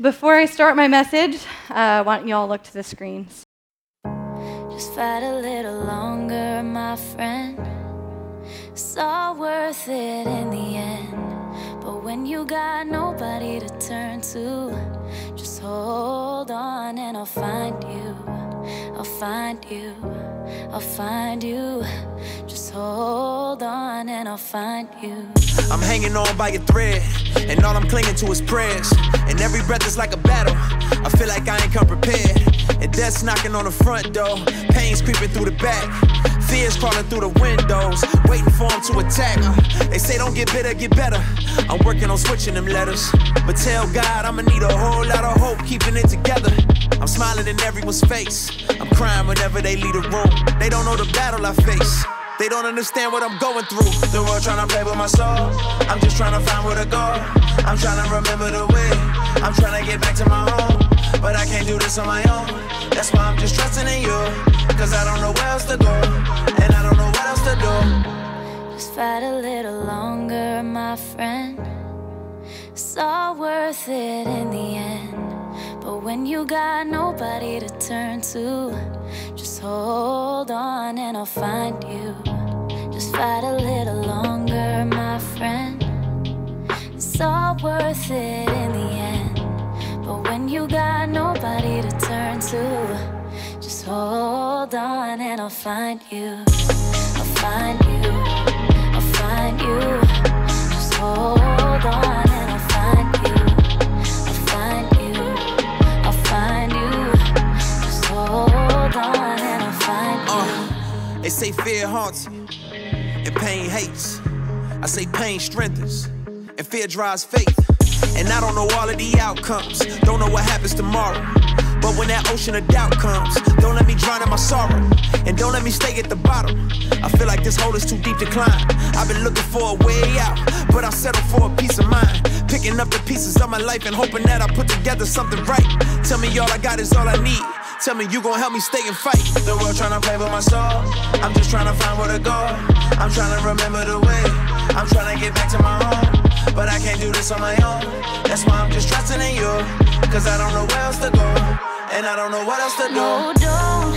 Before I start my message, uh, why don't you all look to the screens? Just fight a little longer, my friend. It's all worth it in the end. But when you got nobody to turn to, just hold on and I'll find you. I'll find you. I'll find you. Just hold on and I'll find you. I'm hanging on by a thread, and all I'm clinging to is prayers. And every breath is like a battle. I feel like I ain't come prepared. And death's knocking on the front door, pain's creeping through the back. Fears crawling through the windows, waiting for them to attack. They say don't get bitter, get better. I'm working on switching them letters. But tell God I'ma need a whole lot of hope keeping it together. I'm smiling in everyone's face. I'm crying whenever they leave the room. They don't know the battle I face. They don't understand what I'm going through. The world trying to play with my soul. I'm just trying to find where to go. I'm trying to remember the way. I'm trying to get back to my home. But I can't do this on my own. That's why I'm just trusting in you. Cause I don't know where else to go. And I don't know what else to do. Just fight a little longer, my friend. It's all worth it in the end. But when you got nobody to turn to, just hold on and I'll find you. Just fight a little longer, my friend. It's all worth it in the end. But when you got nobody to turn to, just hold on and I'll find you. I'll find you. I'll find you. Just hold on and I'll find you. I'll find you. I'll find you. Just hold on they say fear haunts you, and pain hates. I say pain strengthens, and fear drives faith. And I don't know all of the outcomes, don't know what happens tomorrow. But when that ocean of doubt comes, don't let me drown in my sorrow. And don't let me stay at the bottom. I feel like this hole is too deep to climb. I've been looking for a way out, but I settle for a peace of mind. Picking up the pieces of my life and hoping that I put together something right. Tell me all I got is all I need. Tell me you gon' help me stay and fight. The world tryna play with my soul. I'm just tryna find where to go. I'm tryna remember the way. I'm tryna get back to my home. But I can't do this on my own. That's why I'm just trusting in you. Cause I don't know where else to go. And I don't know what else to do. No, don't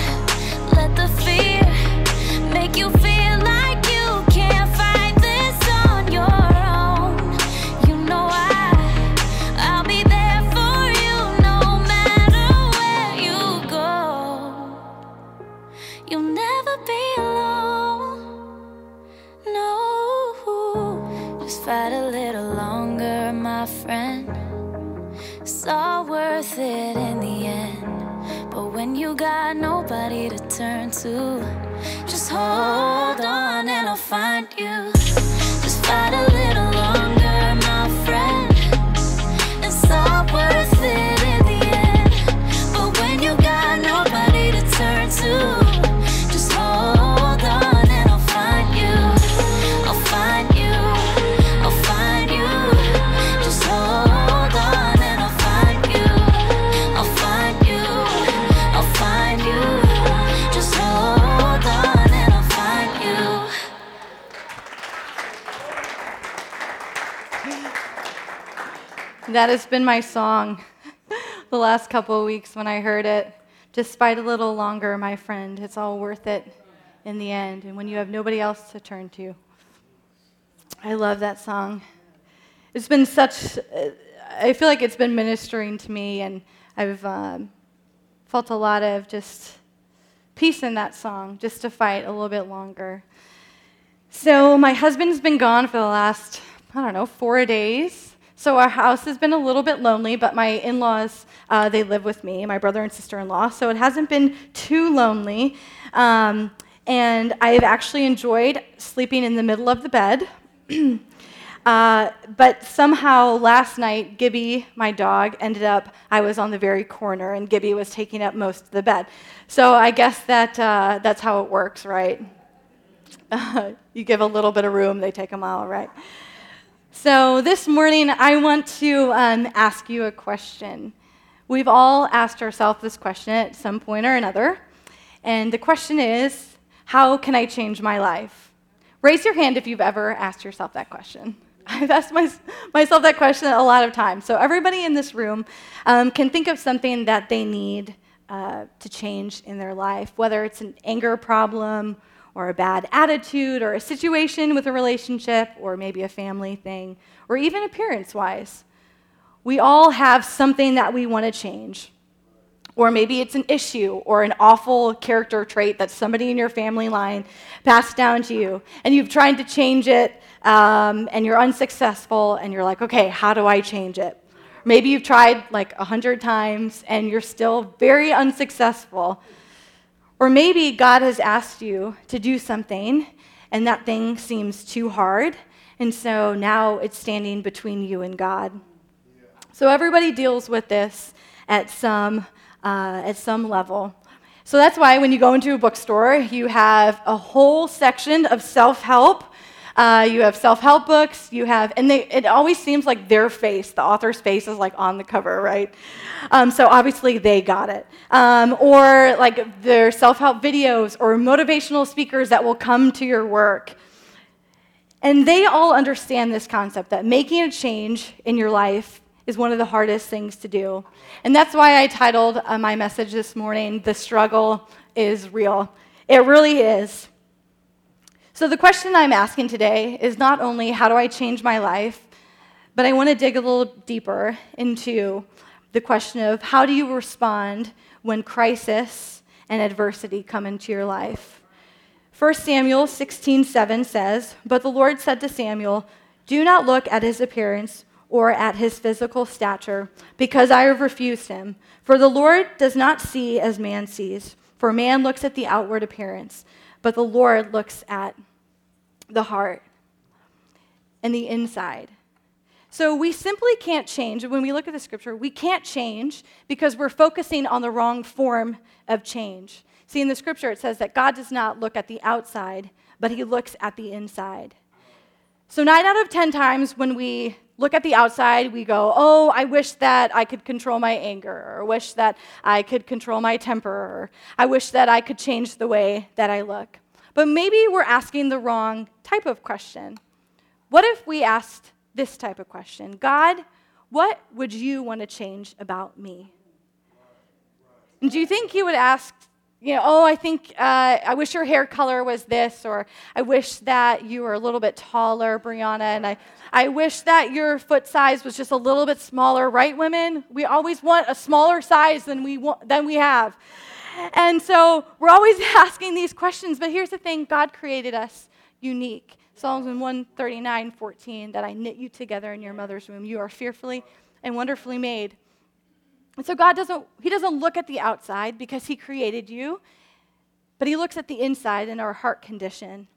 let the fear make you feel all worth it in the end. But when you got nobody to turn to, just hold on and I'll find you. That has been my song the last couple of weeks when I heard it. Just fight a little longer, my friend. It's all worth it in the end. And when you have nobody else to turn to. I love that song. It's been such, uh, I feel like it's been ministering to me, and I've um, felt a lot of just peace in that song, just to fight a little bit longer. So, my husband's been gone for the last, I don't know, four days. So, our house has been a little bit lonely, but my in laws, uh, they live with me, my brother and sister in law. So, it hasn't been too lonely. Um, and I've actually enjoyed sleeping in the middle of the bed. Uh, but somehow last night, Gibby, my dog, ended up, I was on the very corner and Gibby was taking up most of the bed. So I guess that, uh, that's how it works, right? you give a little bit of room, they take them all, right? So this morning, I want to um, ask you a question. We've all asked ourselves this question at some point or another. And the question is how can I change my life? Raise your hand if you've ever asked yourself that question. I've asked my, myself that question a lot of times. So, everybody in this room um, can think of something that they need uh, to change in their life, whether it's an anger problem or a bad attitude or a situation with a relationship or maybe a family thing or even appearance wise. We all have something that we want to change. Or maybe it's an issue or an awful character trait that somebody in your family line passed down to you, and you've tried to change it um, and you're unsuccessful, and you're like, okay, how do I change it? Maybe you've tried like a hundred times and you're still very unsuccessful. Or maybe God has asked you to do something and that thing seems too hard, and so now it's standing between you and God. So everybody deals with this at some uh, at some level. So that's why when you go into a bookstore, you have a whole section of self help. Uh, you have self help books, you have, and they, it always seems like their face, the author's face, is like on the cover, right? Um, so obviously they got it. Um, or like their self help videos or motivational speakers that will come to your work. And they all understand this concept that making a change in your life is one of the hardest things to do. And that's why I titled uh, my message this morning, The Struggle is Real. It really is. So, the question I'm asking today is not only how do I change my life, but I want to dig a little deeper into the question of how do you respond when crisis and adversity come into your life. 1 Samuel 16:7 says, "But the Lord said to Samuel, do not look at his appearance or at his physical stature, because I have refused him. For the Lord does not see as man sees, for man looks at the outward appearance, but the Lord looks at the heart and the inside. So we simply can't change. When we look at the scripture, we can't change because we're focusing on the wrong form of change. See, in the scripture, it says that God does not look at the outside, but he looks at the inside. So, nine out of 10 times when we look at the outside, we go, oh, I wish that I could control my anger, or wish that I could control my temper, or I wish that I could change the way that I look. But maybe we're asking the wrong type of question. What if we asked this type of question God, what would you want to change about me? And do you think He would ask you know, oh, I think uh, I wish your hair color was this, or I wish that you were a little bit taller, Brianna, and I, I wish that your foot size was just a little bit smaller, right, women? We always want a smaller size than we want, than we have. And so we're always asking these questions, but here's the thing God created us unique. Psalms 139, 14, that I knit you together in your mother's womb. You are fearfully and wonderfully made. And so God doesn't, He doesn't look at the outside because He created you, but He looks at the inside and our heart condition.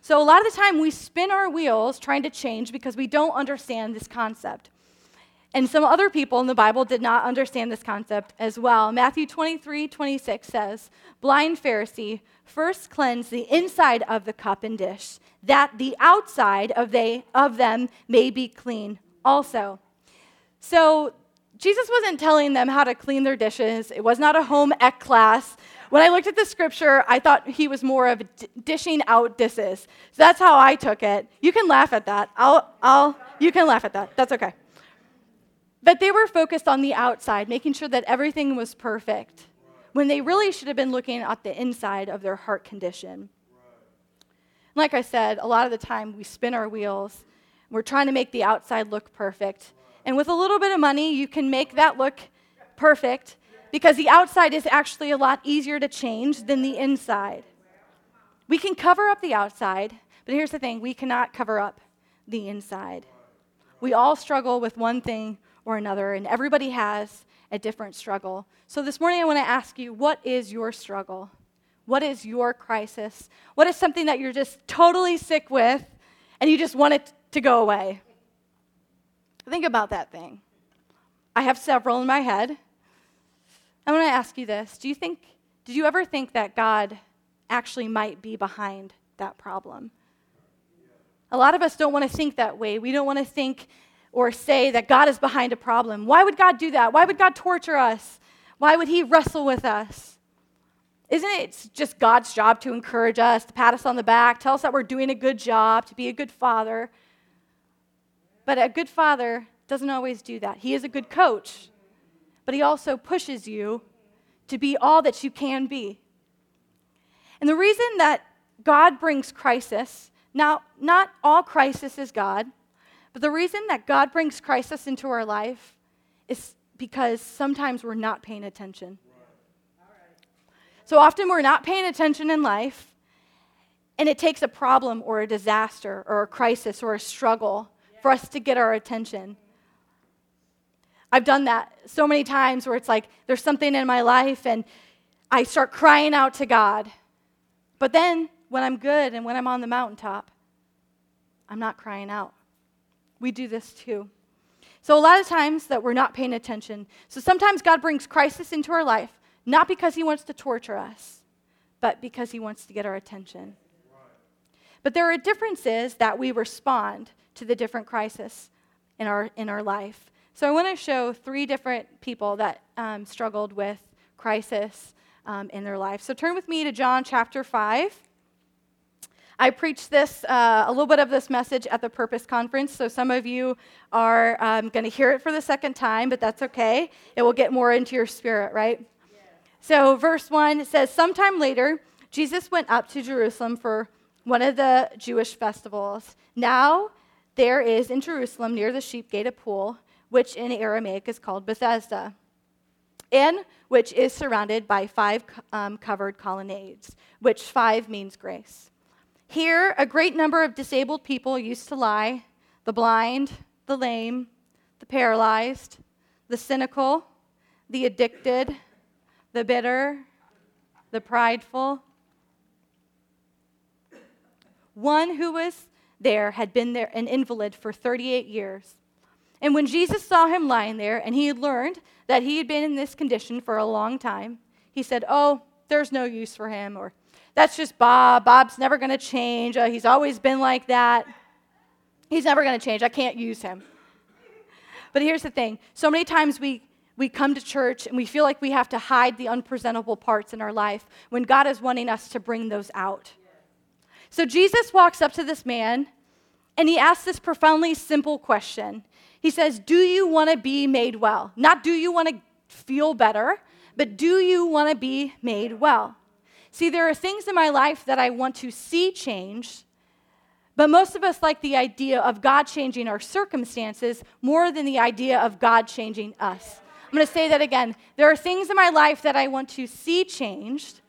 So a lot of the time we spin our wheels trying to change because we don't understand this concept. And some other people in the Bible did not understand this concept as well. Matthew 23, 26 says, Blind Pharisee, first cleanse the inside of the cup and dish, that the outside of, they, of them may be clean also. So Jesus wasn't telling them how to clean their dishes. It was not a home ec class. When I looked at the scripture, I thought he was more of d- dishing out dishes. So that's how I took it. You can laugh at that. I'll, I'll, you can laugh at that. That's okay. But they were focused on the outside, making sure that everything was perfect, when they really should have been looking at the inside of their heart condition. Like I said, a lot of the time we spin our wheels. We're trying to make the outside look perfect. And with a little bit of money, you can make that look perfect because the outside is actually a lot easier to change than the inside. We can cover up the outside, but here's the thing we cannot cover up the inside. We all struggle with one thing or another, and everybody has a different struggle. So this morning, I want to ask you what is your struggle? What is your crisis? What is something that you're just totally sick with and you just want it to go away? Think about that thing. I have several in my head. I want to ask you this. Do you think, did you ever think that God actually might be behind that problem? A lot of us don't want to think that way. We don't want to think or say that God is behind a problem. Why would God do that? Why would God torture us? Why would He wrestle with us? Isn't it just God's job to encourage us, to pat us on the back, tell us that we're doing a good job, to be a good father? But a good father doesn't always do that. He is a good coach, but he also pushes you to be all that you can be. And the reason that God brings crisis, now, not all crisis is God, but the reason that God brings crisis into our life is because sometimes we're not paying attention. So often we're not paying attention in life, and it takes a problem or a disaster or a crisis or a struggle for us to get our attention. I've done that so many times where it's like there's something in my life and I start crying out to God. But then when I'm good and when I'm on the mountaintop, I'm not crying out. We do this too. So, a lot of times that we're not paying attention. So, sometimes God brings crisis into our life, not because He wants to torture us, but because He wants to get our attention. But there are differences that we respond to the different crisis in our, in our life. So, I want to show three different people that um, struggled with crisis um, in their life. So, turn with me to John chapter 5. I preached this, uh, a little bit of this message at the Purpose Conference, so some of you are um, going to hear it for the second time, but that's okay. It will get more into your spirit, right? Yeah. So, verse 1 says, Sometime later, Jesus went up to Jerusalem for one of the Jewish festivals. Now, there is in Jerusalem near the sheep gate a pool, which in Aramaic is called Bethesda, and which is surrounded by five um, covered colonnades, which five means grace. Here, a great number of disabled people used to lie the blind, the lame, the paralyzed, the cynical, the addicted, the bitter, the prideful. One who was there had been there an invalid for 38 years. And when Jesus saw him lying there and he had learned that he had been in this condition for a long time, he said, Oh, there's no use for him, or that's just Bob. Bob's never going to change. Uh, he's always been like that. He's never going to change. I can't use him. But here's the thing so many times we, we come to church and we feel like we have to hide the unpresentable parts in our life when God is wanting us to bring those out. So Jesus walks up to this man and he asks this profoundly simple question. He says, Do you want to be made well? Not do you want to feel better, but do you want to be made well? See, there are things in my life that I want to see change, but most of us like the idea of God changing our circumstances more than the idea of God changing us. I'm going to say that again. There are things in my life that I want to see changed,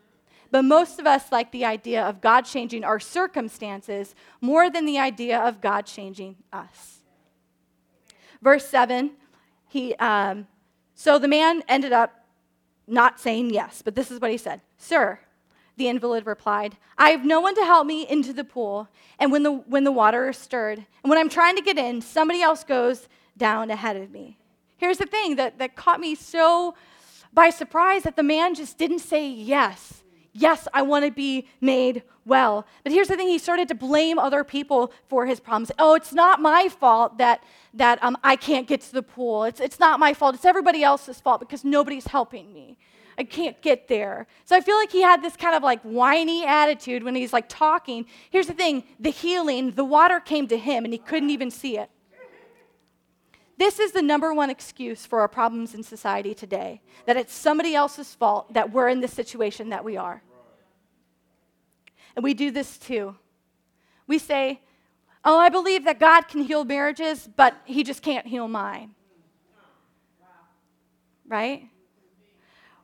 but most of us like the idea of God changing our circumstances more than the idea of God changing us. Verse 7, he, um, so the man ended up not saying yes, but this is what he said Sir, the invalid replied, I have no one to help me into the pool, and when the, when the water is stirred, and when I'm trying to get in, somebody else goes down ahead of me. Here's the thing that, that caught me so by surprise that the man just didn't say yes. Yes, I want to be made well. But here's the thing he started to blame other people for his problems. Oh, it's not my fault that, that um, I can't get to the pool. It's, it's not my fault. It's everybody else's fault because nobody's helping me. I can't get there. So I feel like he had this kind of like whiny attitude when he's like talking. Here's the thing the healing, the water came to him and he couldn't even see it. This is the number one excuse for our problems in society today that it's somebody else's fault that we're in the situation that we are. And we do this too. We say, Oh, I believe that God can heal marriages, but he just can't heal mine. Right?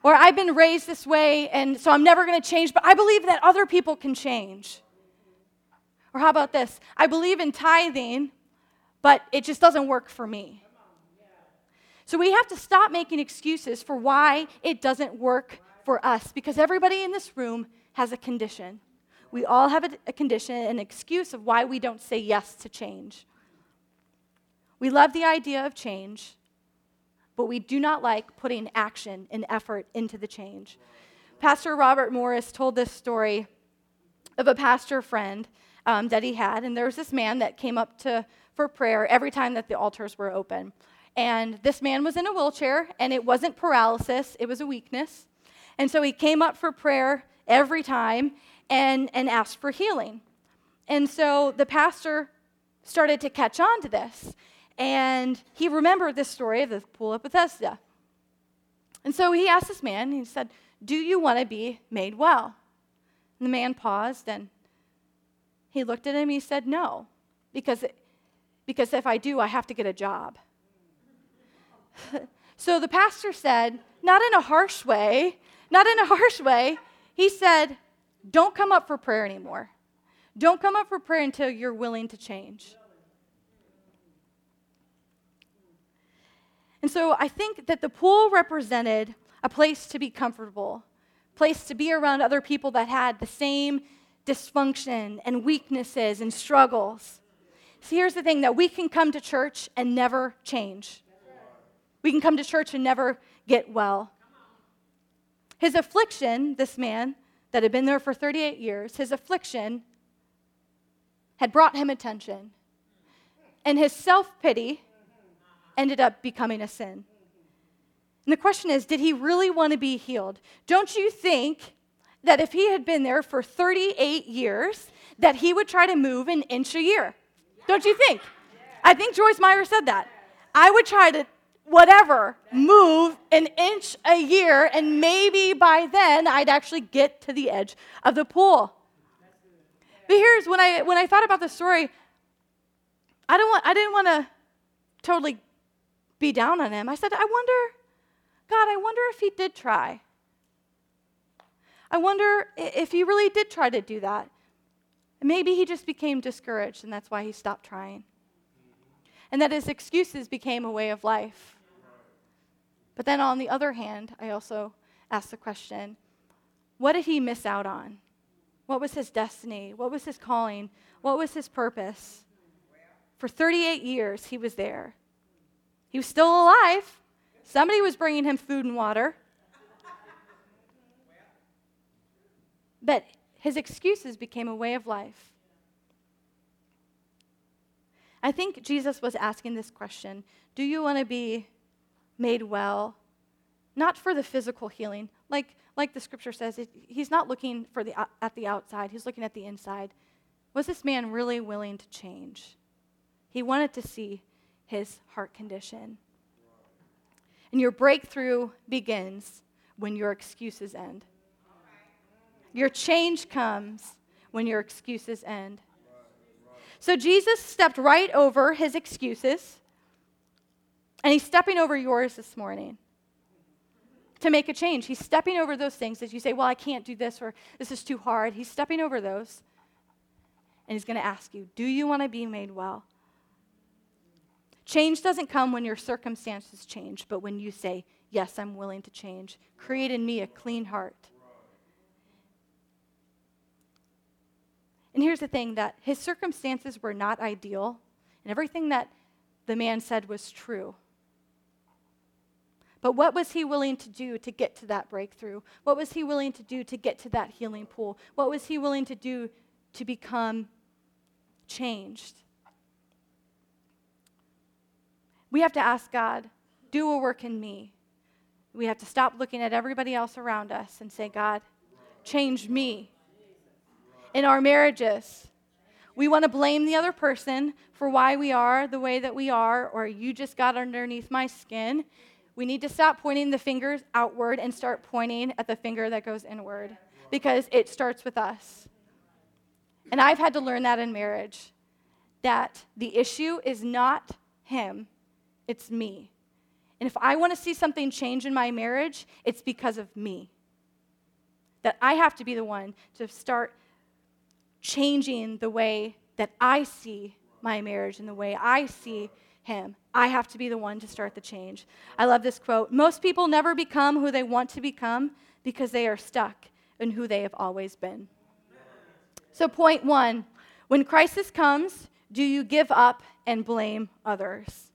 Or I've been raised this way, and so I'm never going to change, but I believe that other people can change. Or how about this? I believe in tithing, but it just doesn't work for me. So we have to stop making excuses for why it doesn't work for us because everybody in this room has a condition. We all have a, condition, an excuse of why we don't say yes to change. We love the idea of change, but we do not like putting action and effort into the change. Pastor Robert Morris told this story of a pastor friend um, that he had, and there was this man that came up to for prayer every time that the altars were open. And this man was in a wheelchair, and it wasn't paralysis, it was a weakness. And so he came up for prayer every time and, and asked for healing. And so the pastor started to catch on to this. And he remembered this story of the pool of Bethesda. And so he asked this man, he said, Do you want to be made well? And the man paused and he looked at him. He said, No, because, because if I do, I have to get a job. so the pastor said, Not in a harsh way, not in a harsh way. He said, Don't come up for prayer anymore. Don't come up for prayer until you're willing to change. And so I think that the pool represented a place to be comfortable, place to be around other people that had the same dysfunction and weaknesses and struggles. See, here's the thing that we can come to church and never change. We can come to church and never get well. His affliction, this man that had been there for 38 years, his affliction had brought him attention. And his self pity ended up becoming a sin. And the question is did he really want to be healed? Don't you think that if he had been there for 38 years, that he would try to move an inch a year? Don't you think? I think Joyce Meyer said that. I would try to, whatever, move an inch a year, and maybe by then I'd actually get to the edge of the pool. But here's when I when I thought about the story, I don't want I didn't want to totally be down on him. I said, I wonder, God, I wonder if he did try. I wonder if he really did try to do that. Maybe he just became discouraged and that's why he stopped trying. And that his excuses became a way of life. But then on the other hand, I also asked the question what did he miss out on? What was his destiny? What was his calling? What was his purpose? For 38 years, he was there. He was still alive. Somebody was bringing him food and water. But his excuses became a way of life. I think Jesus was asking this question Do you want to be made well? Not for the physical healing. Like, like the scripture says, it, he's not looking for the, at the outside, he's looking at the inside. Was this man really willing to change? He wanted to see his heart condition. And your breakthrough begins when your excuses end. Your change comes when your excuses end. So Jesus stepped right over his excuses, and he's stepping over yours this morning to make a change. He's stepping over those things that you say, Well, I can't do this, or this is too hard. He's stepping over those, and he's going to ask you, Do you want to be made well? Change doesn't come when your circumstances change, but when you say, Yes, I'm willing to change. Create in me a clean heart. And here's the thing that his circumstances were not ideal, and everything that the man said was true. But what was he willing to do to get to that breakthrough? What was he willing to do to get to that healing pool? What was he willing to do to become changed? We have to ask God, do a work in me. We have to stop looking at everybody else around us and say, God, change me. In our marriages, we want to blame the other person for why we are the way that we are, or you just got underneath my skin. We need to stop pointing the fingers outward and start pointing at the finger that goes inward because it starts with us. And I've had to learn that in marriage that the issue is not him, it's me. And if I want to see something change in my marriage, it's because of me. That I have to be the one to start changing the way that I see my marriage and the way I see him. I have to be the one to start the change. I love this quote Most people never become who they want to become because they are stuck in who they have always been. So, point one when crisis comes, do you give up and blame others?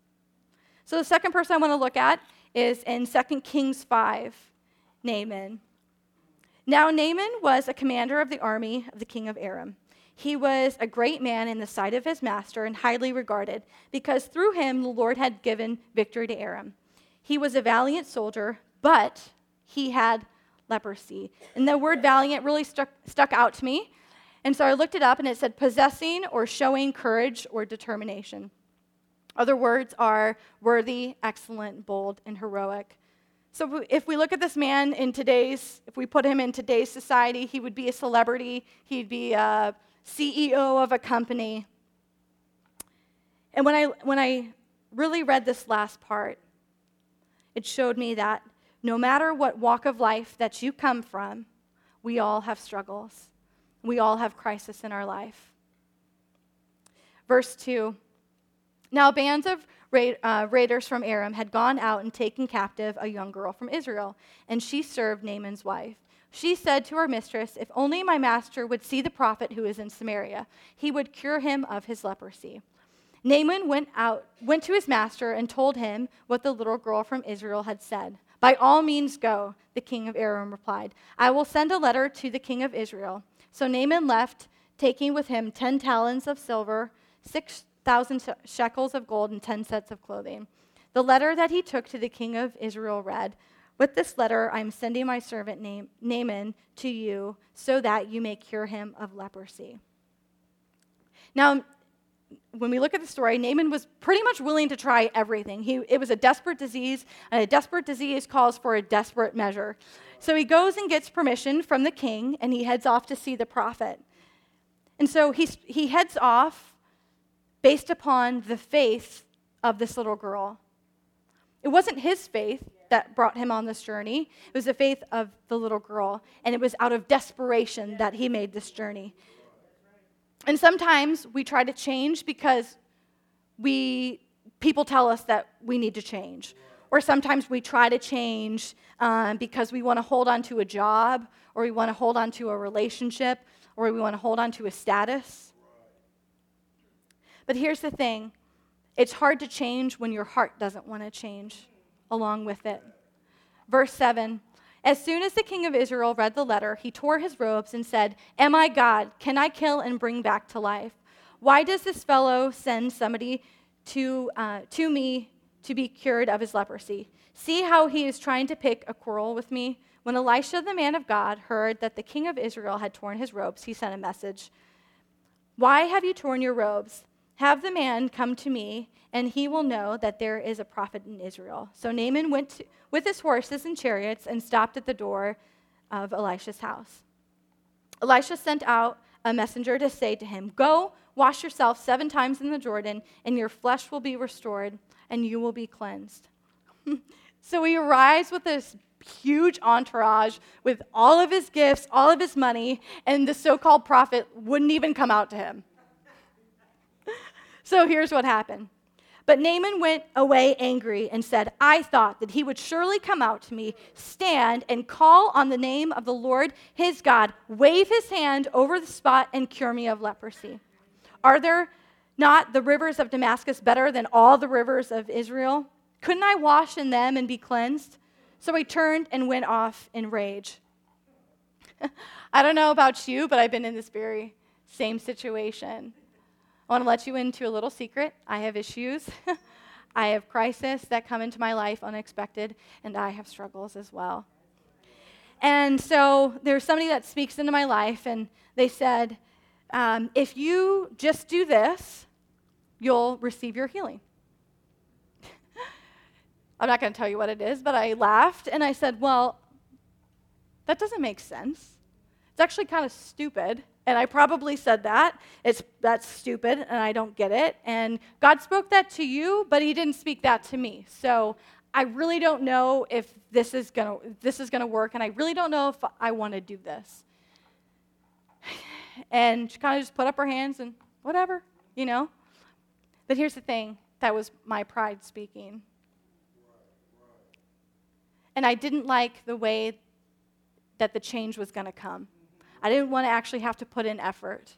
So the second person I want to look at is in 2 Kings 5, Naaman. Now, Naaman was a commander of the army of the king of Aram. He was a great man in the sight of his master and highly regarded, because through him the Lord had given victory to Aram. He was a valiant soldier, but he had leprosy. And the word valiant really stuck, stuck out to me. And so I looked it up, and it said possessing or showing courage or determination. Other words are worthy, excellent, bold, and heroic. So if we look at this man in today's, if we put him in today's society, he would be a celebrity, he'd be uh, a CEO of a company. And when I, when I really read this last part, it showed me that no matter what walk of life that you come from, we all have struggles. We all have crisis in our life. Verse 2 Now, bands of uh, raiders from Aram had gone out and taken captive a young girl from Israel, and she served Naaman's wife. She said to her mistress, If only my master would see the prophet who is in Samaria, he would cure him of his leprosy. Naaman went out, went to his master and told him what the little girl from Israel had said. By all means go, the king of Aram replied. I will send a letter to the king of Israel. So Naaman left, taking with him ten talents of silver, six thousand shekels of gold, and ten sets of clothing. The letter that he took to the king of Israel read, With this letter I am sending my servant Naaman to you, so that you may cure him of leprosy. Now, when we look at the story, Naaman was pretty much willing to try everything. He, it was a desperate disease, and a desperate disease calls for a desperate measure. So he goes and gets permission from the king, and he heads off to see the prophet. And so he's, he heads off based upon the faith of this little girl. It wasn't his faith that brought him on this journey, it was the faith of the little girl. And it was out of desperation that he made this journey. And sometimes we try to change because we people tell us that we need to change. Or sometimes we try to change um, because we want to hold on to a job, or we want to hold on to a relationship, or we want to hold on to a status. But here's the thing it's hard to change when your heart doesn't want to change along with it. Verse 7 As soon as the king of Israel read the letter, he tore his robes and said, Am I God? Can I kill and bring back to life? Why does this fellow send somebody to, uh, to me to be cured of his leprosy? See how he is trying to pick a quarrel with me? When Elisha, the man of God, heard that the king of Israel had torn his robes, he sent a message Why have you torn your robes? Have the man come to me, and he will know that there is a prophet in Israel. So Naaman went to, with his horses and chariots and stopped at the door of Elisha's house. Elisha sent out a messenger to say to him, Go, wash yourself seven times in the Jordan, and your flesh will be restored, and you will be cleansed. so he arrives with this huge entourage with all of his gifts, all of his money, and the so called prophet wouldn't even come out to him. So here's what happened. But Naaman went away angry and said, I thought that he would surely come out to me, stand and call on the name of the Lord his God, wave his hand over the spot, and cure me of leprosy. Are there not the rivers of Damascus better than all the rivers of Israel? Couldn't I wash in them and be cleansed? So he turned and went off in rage. I don't know about you, but I've been in this very same situation. I want to let you into a little secret. I have issues. I have crises that come into my life unexpected, and I have struggles as well. And so there's somebody that speaks into my life, and they said, um, if you just do this, you'll receive your healing. I'm not going to tell you what it is, but I laughed and I said, well, that doesn't make sense. It's actually kind of stupid and I probably said that. It's that's stupid and I don't get it. And God spoke that to you, but he didn't speak that to me. So I really don't know if this is going to this is going to work and I really don't know if I want to do this. And she kind of just put up her hands and whatever, you know. But here's the thing, that was my pride speaking. And I didn't like the way that the change was going to come. I didn't want to actually have to put in effort.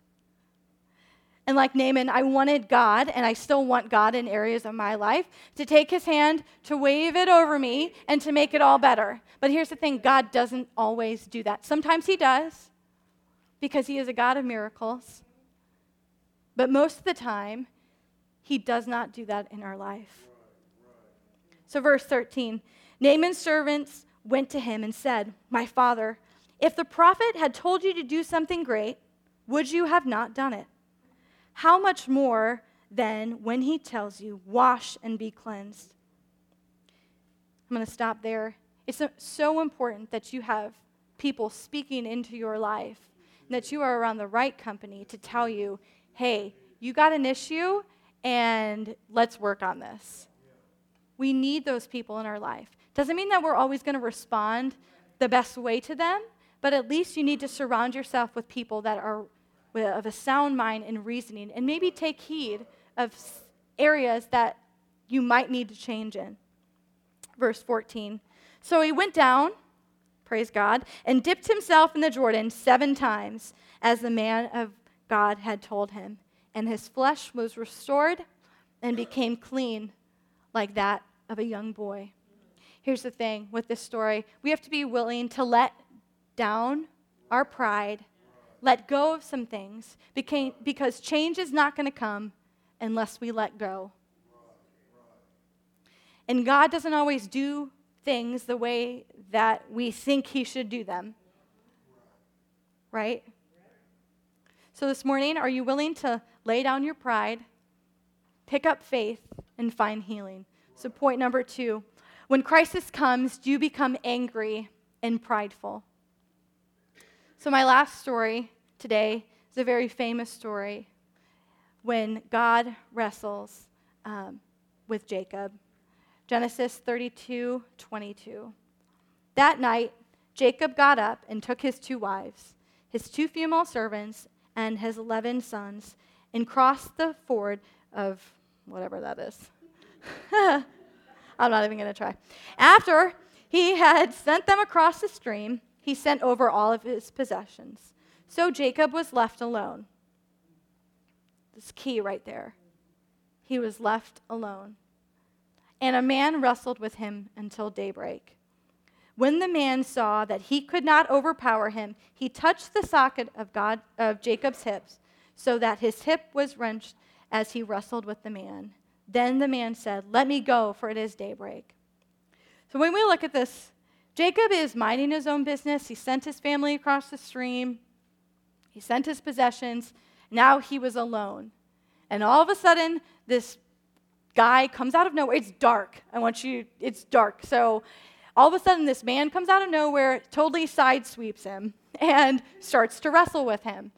And like Naaman, I wanted God, and I still want God in areas of my life, to take his hand, to wave it over me, and to make it all better. But here's the thing God doesn't always do that. Sometimes he does, because he is a God of miracles. But most of the time, he does not do that in our life. So, verse 13 Naaman's servants went to him and said, My father, if the prophet had told you to do something great, would you have not done it? How much more then when he tells you, wash and be cleansed. I'm going to stop there. It's so important that you have people speaking into your life, and that you are around the right company to tell you, hey, you got an issue, and let's work on this. We need those people in our life. Doesn't mean that we're always going to respond the best way to them, but at least you need to surround yourself with people that are of a sound mind and reasoning, and maybe take heed of areas that you might need to change in. Verse 14. So he went down, praise God, and dipped himself in the Jordan seven times, as the man of God had told him. And his flesh was restored and became clean like that of a young boy. Here's the thing with this story we have to be willing to let down our pride, let go of some things, because change is not going to come unless we let go. And God doesn't always do things the way that we think He should do them. Right? So this morning, are you willing to lay down your pride, pick up faith, and find healing? So, point number two when crisis comes, do you become angry and prideful? So, my last story today is a very famous story when God wrestles um, with Jacob. Genesis 32 22. That night, Jacob got up and took his two wives, his two female servants, and his 11 sons, and crossed the ford of whatever that is. I'm not even going to try. After he had sent them across the stream, he sent over all of his possessions. So Jacob was left alone. This key right there. He was left alone. And a man wrestled with him until daybreak. When the man saw that he could not overpower him, he touched the socket of God of Jacob's hips, so that his hip was wrenched as he wrestled with the man. Then the man said, "Let me go, for it is daybreak." So when we look at this, Jacob is minding his own business. He sent his family across the stream. He sent his possessions. Now he was alone. And all of a sudden, this guy comes out of nowhere. It's dark. I want you, it's dark. So all of a sudden, this man comes out of nowhere, totally sidesweeps him, and starts to wrestle with him.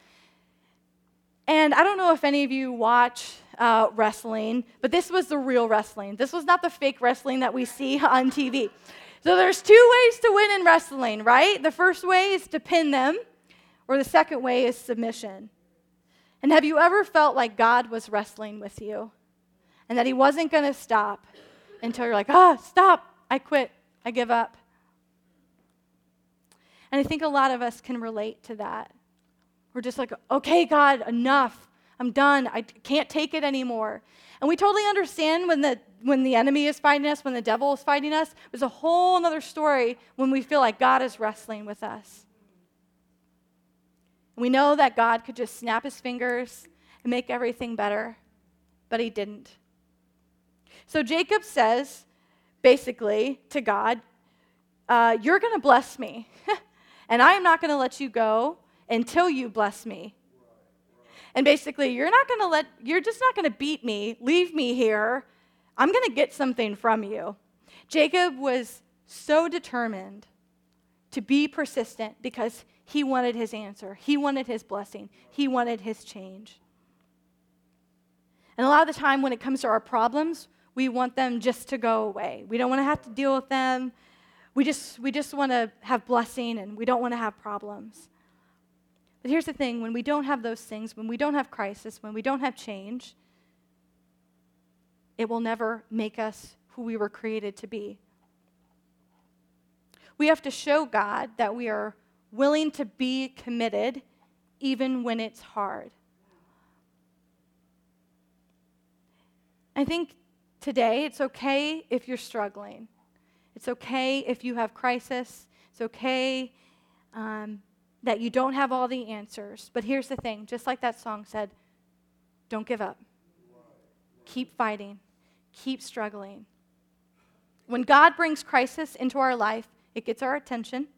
And I don't know if any of you watch uh, wrestling, but this was the real wrestling. This was not the fake wrestling that we see on TV. So there's two ways to win in wrestling, right? The first way is to pin them, or the second way is submission. And have you ever felt like God was wrestling with you and that He wasn't going to stop until you're like, ah, stop, I quit, I give up? And I think a lot of us can relate to that. We're just like, okay, God, enough. I'm done. I can't take it anymore. And we totally understand when the when the enemy is fighting us, when the devil is fighting us. There's a whole other story when we feel like God is wrestling with us. We know that God could just snap his fingers and make everything better, but he didn't. So Jacob says, basically, to God, uh, You're going to bless me, and I'm not going to let you go until you bless me. And basically, you're not going to let, you're just not going to beat me, leave me here. I'm going to get something from you. Jacob was so determined to be persistent because he wanted his answer, he wanted his blessing, he wanted his change. And a lot of the time, when it comes to our problems, we want them just to go away. We don't want to have to deal with them. We just, we just want to have blessing and we don't want to have problems. But here's the thing when we don't have those things, when we don't have crisis, when we don't have change, it will never make us who we were created to be. We have to show God that we are willing to be committed even when it's hard. I think today it's okay if you're struggling. It's okay if you have crisis. It's okay um, that you don't have all the answers. But here's the thing just like that song said, don't give up. Keep fighting. Keep struggling. When God brings crisis into our life, it gets our attention,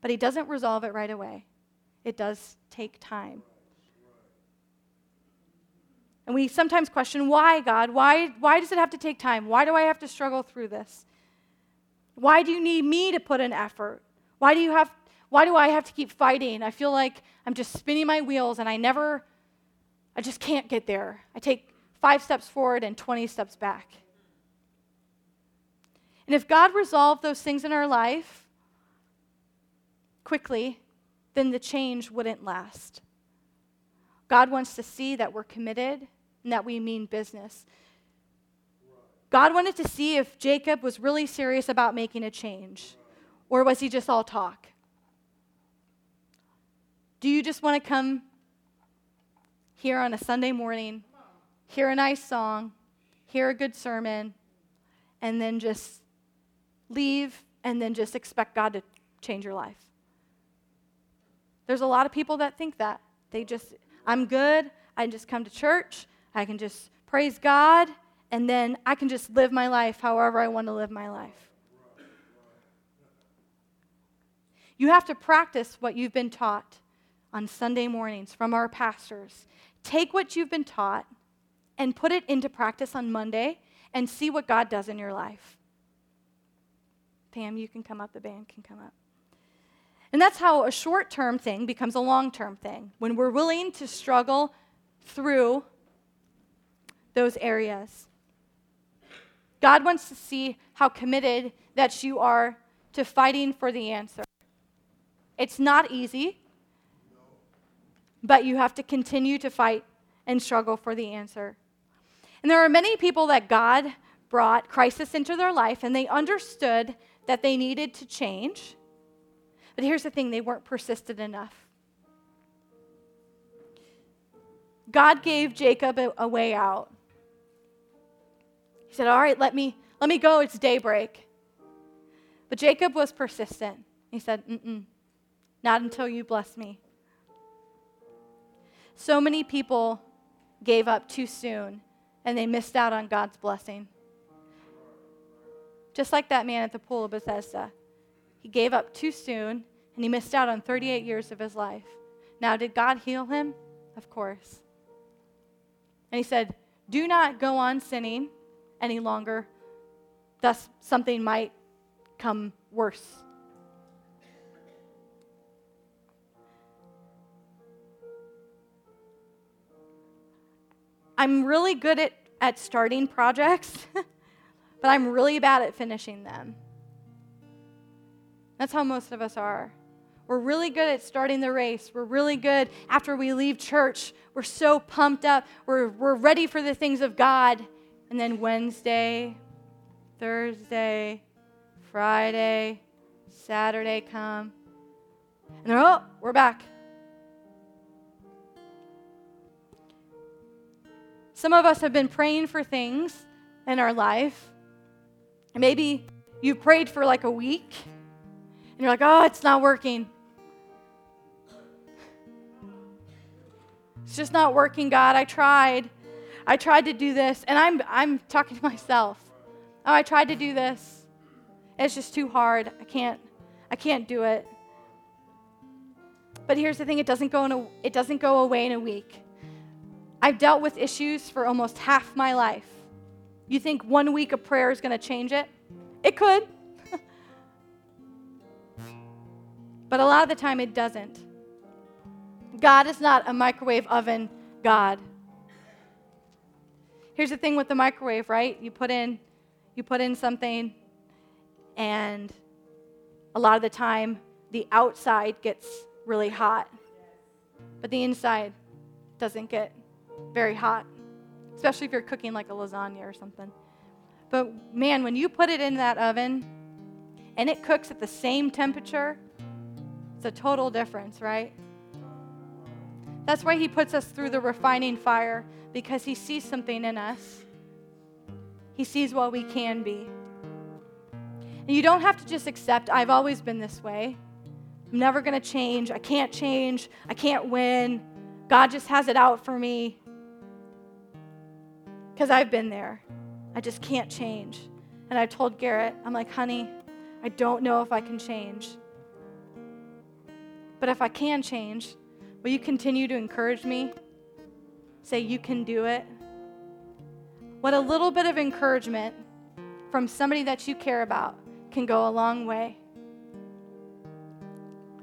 but He doesn't resolve it right away. It does take time. And we sometimes question, why, God? Why, why does it have to take time? Why do I have to struggle through this? Why do you need me to put in effort? Why do you have why do I have to keep fighting? I feel like I'm just spinning my wheels and I never I just can't get there. I take 5 steps forward and 20 steps back. And if God resolved those things in our life quickly, then the change wouldn't last. God wants to see that we're committed and that we mean business. God wanted to see if Jacob was really serious about making a change, or was he just all talk? Do you just want to come here on a Sunday morning, hear a nice song, hear a good sermon, and then just leave and then just expect God to change your life? There's a lot of people that think that. They just, I'm good. I can just come to church. I can just praise God and then I can just live my life however I want to live my life. You have to practice what you've been taught on Sunday mornings from our pastors. Take what you've been taught and put it into practice on Monday and see what God does in your life. Pam, you can come up, the band can come up. And that's how a short term thing becomes a long term thing. When we're willing to struggle through those areas. God wants to see how committed that you are to fighting for the answer. It's not easy, but you have to continue to fight and struggle for the answer. And there are many people that God brought crisis into their life and they understood that they needed to change. But here's the thing they weren't persistent enough. God gave Jacob a, a way out. He said, All right, let me, let me go. It's daybreak. But Jacob was persistent. He said, Mm-mm, not until you bless me. So many people gave up too soon and they missed out on God's blessing. Just like that man at the pool of Bethesda. He gave up too soon and he missed out on 38 years of his life. Now, did God heal him? Of course. And he said, Do not go on sinning any longer. Thus, something might come worse. I'm really good at, at starting projects, but I'm really bad at finishing them. That's how most of us are. We're really good at starting the race. We're really good after we leave church. We're so pumped up. We're, we're ready for the things of God. And then Wednesday, Thursday, Friday, Saturday come. And they're, oh, we're back. Some of us have been praying for things in our life. Maybe you prayed for like a week and you're like, oh, it's not working. It's just not working, God. I tried. I tried to do this, and I'm, I'm talking to myself. Oh, I tried to do this. It's just too hard. I can't, I can't do it. But here's the thing, it doesn't go in a, it doesn't go away in a week. I've dealt with issues for almost half my life. You think one week of prayer is going to change it? It could. but a lot of the time it doesn't. God is not a microwave oven God. Here's the thing with the microwave, right? You put in you put in something and a lot of the time the outside gets really hot. But the inside doesn't get very hot, especially if you're cooking like a lasagna or something. But man, when you put it in that oven and it cooks at the same temperature, it's a total difference, right? That's why he puts us through the refining fire because he sees something in us. He sees what we can be. And you don't have to just accept, I've always been this way. I'm never going to change. I can't change. I can't win. God just has it out for me. Because I've been there. I just can't change. And I told Garrett, I'm like, honey, I don't know if I can change. But if I can change, will you continue to encourage me? Say, you can do it. what a little bit of encouragement from somebody that you care about can go a long way.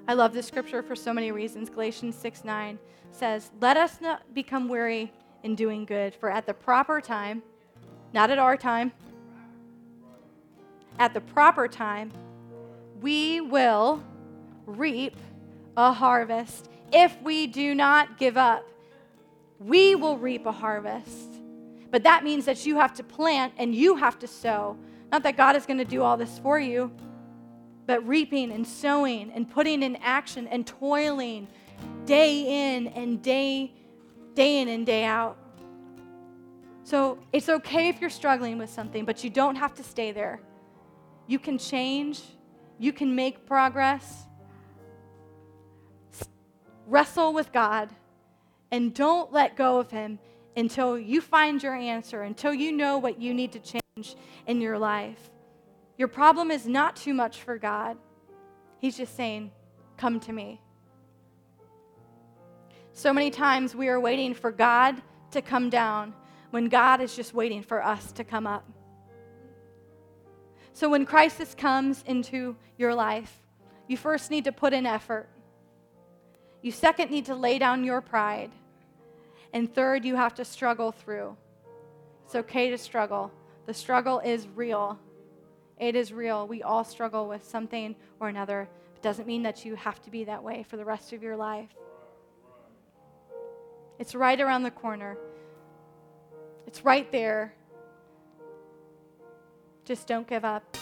I love this scripture for so many reasons. Galatians 6 9 says, Let us not become weary in doing good, for at the proper time, not at our time, at the proper time, we will reap a harvest if we do not give up. We will reap a harvest. But that means that you have to plant and you have to sow. Not that God is going to do all this for you, but reaping and sowing and putting in action and toiling day in and day day in and day out. So, it's okay if you're struggling with something, but you don't have to stay there. You can change, you can make progress. Wrestle with God and don't let go of Him until you find your answer, until you know what you need to change in your life. Your problem is not too much for God. He's just saying, Come to me. So many times we are waiting for God to come down when God is just waiting for us to come up. So when crisis comes into your life, you first need to put in effort. You second need to lay down your pride. And third, you have to struggle through. It's okay to struggle. The struggle is real. It is real. We all struggle with something or another. It doesn't mean that you have to be that way for the rest of your life. It's right around the corner. It's right there. Just don't give up.